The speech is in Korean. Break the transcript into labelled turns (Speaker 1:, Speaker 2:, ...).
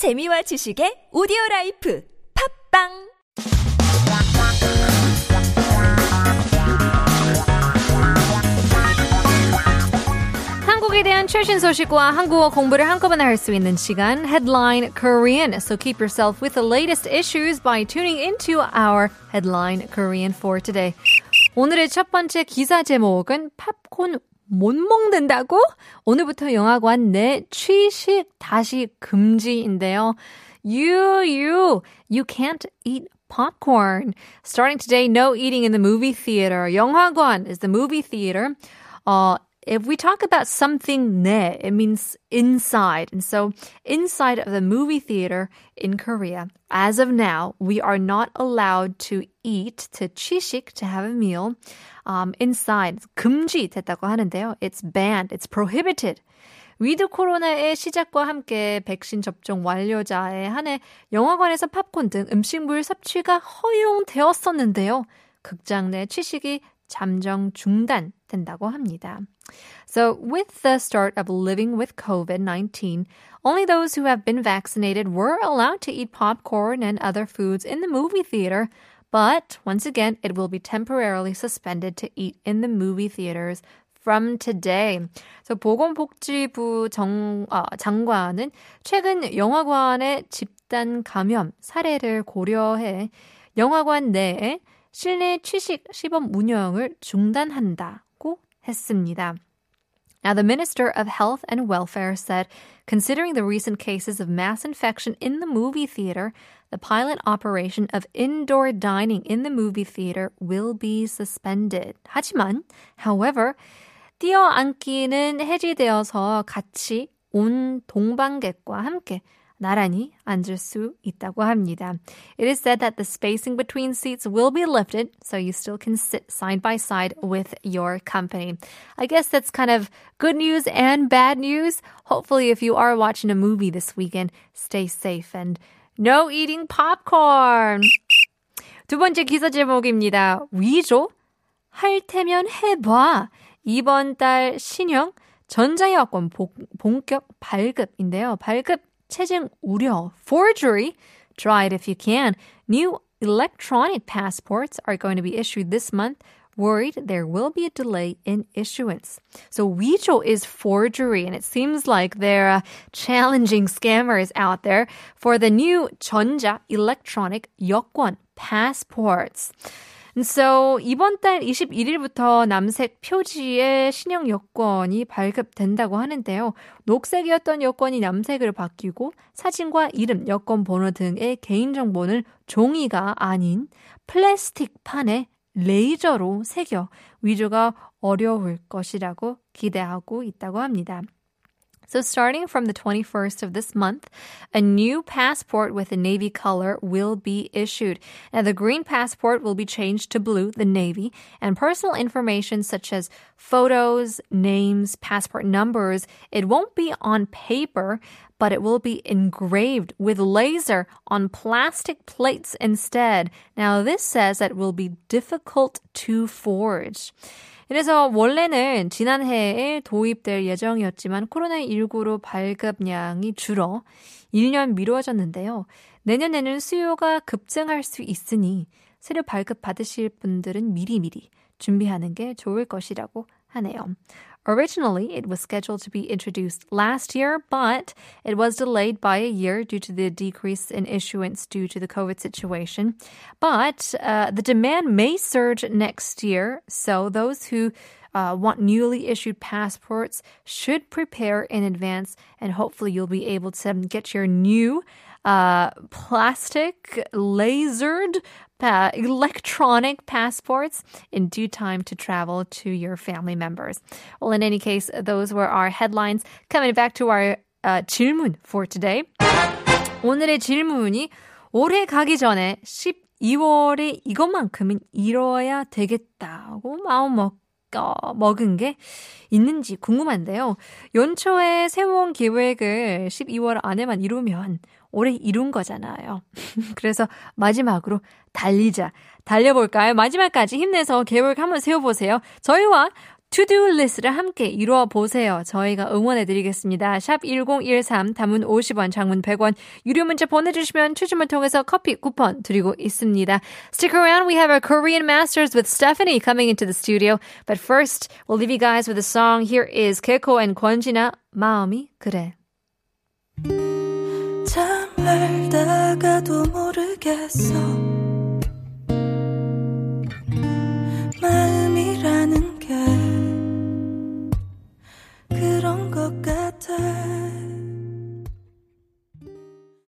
Speaker 1: 재미와 지식의 오디오 라이프 팟빵
Speaker 2: 한국에 대한 최신 소식과 한국어 공부를 한꺼번에 할 수 있는 시간 Headline Korean. So keep yourself with the latest issues by tuning into our Headline Korean for today. 오늘의 첫 번째 기사 제목은 팝콘 못 먹는다고? 오늘부터 영화관 내 취식 다시 금지인데요. You, you, you can't eat popcorn. Starting today, no eating in the movie theater. 영화관 is the movie theater. Uh, if we talk about something 내, it means inside. And so inside of the movie theater in Korea, as of now, we are not allowed to eat, to 취식, to have a meal, um, inside. 금지됐다고 하는데요. It's banned. It's prohibited. 위드 코로나의 시작과 함께 백신 접종 완료자에 한해 영화관에서 팝콘 등 음식물 섭취가 허용되었었는데요. 극장 내 취식이 잠정 중단된다고 합니다. So, with the start of living with COVID 19, only those who have been vaccinated were allowed to eat popcorn and other foods in the movie theater. But once again, it will be temporarily suspended to eat in the movie theaters from today. So 보건복지부 정, 어, 장관은 최근 영화관의 집단 감염 사례를 고려해 영화관 내에 실내 취식 시범 운영을 중단한다고 했습니다. Now, the Minister of Health and Welfare said, considering the recent cases of mass infection in the movie theater, the pilot operation of indoor dining in the movie theater will be suspended. 하지만, however, 뛰어앉기는 해지되어서 같이 온 동방객과 함께 나란히 앉을 수 있다고 합니다. It is said that the spacing between seats will be lifted, so you still can sit side by side with your company. I guess that's kind of good news and bad news. Hopefully, if you are watching a movie this weekend, stay safe and no eating popcorn. 두 번째 기사 제목입니다. 위조? 할 테면 해봐. 이번 달 신형 전자여권 본격 발급인데요. 발급 체증 우려, forgery, try it if you can. New electronic passports are going to be issued this month. Worried there will be a delay in issuance. So 위조 is forgery, and it seems like there are challenging scammers out there for the new 전자 electronic 여권 passports. And so 이번 달 21일부터 남색 표지의 신형 여권이 발급된다고 하는데요. 녹색이었던 여권이 남색으로 바뀌고 사진과 이름, 여권 번호 등의 개인 정보는 종이가 아닌 플라스틱 판에 레이저로 새겨 위조가 어려울 것이라고 기대하고 있다고 합니다. So starting from the 21st of this month, a new passport with a navy color will be issued. Now the green passport will be changed to blue, the navy, and personal information such as photos, names, passport numbers, it won't be on paper, but it will be engraved with laser on plastic plates instead. Now this says that it will be difficult to forge. 그래서 원래는 지난해에 도입될 예정이었지만 코로나19로 발급량이 줄어 1년 미뤄졌는데요. 내년에는 수요가 급증할 수 있으니 새로 발급 받으실 분들은 미리미리 준비하는 게 좋을 것이라고 하네요. Originally, it was scheduled to be introduced last year, but it was delayed by a year due to the decrease in issuance due to the COVID situation. But uh, the demand may surge next year, so those who uh, want newly issued passports should prepare in advance, and hopefully, you'll be able to get your new uh, plastic lasered uh, electronic passports in due time to travel to your family members. Well, in any case, those were our headlines. Coming back to our uh, 질문 for today. 오늘의 질문이 올해 가기 전에 12월에 이것만큼은 이뤄야 되겠다고 마음 먹 어, 먹은 게 있는지 궁금한데요. 연초에 세워온 계획을 12월 안에만 이루면 올해 이룬 거잖아요. 그래서 마지막으로 달리자. 달려볼까요? 마지막까지 힘내서 계획 한번 세워보세요. 저희와 to-do 리스트를 함께 이루어 보세요. 저희가 응원해 드리겠습니다. 샵 1013 담은 50원, 장문 100원, 유료 문자 보내 주시면 추첨을 통해서 커피 쿠폰 드리고 있습니다. Stick around. We have our Korean masters with Stephanie coming into the studio. But first, we'll leave you guys with a song. Here is Keiko and 권진아, 마음이 그래.
Speaker 3: 참 알다가도 모르겠어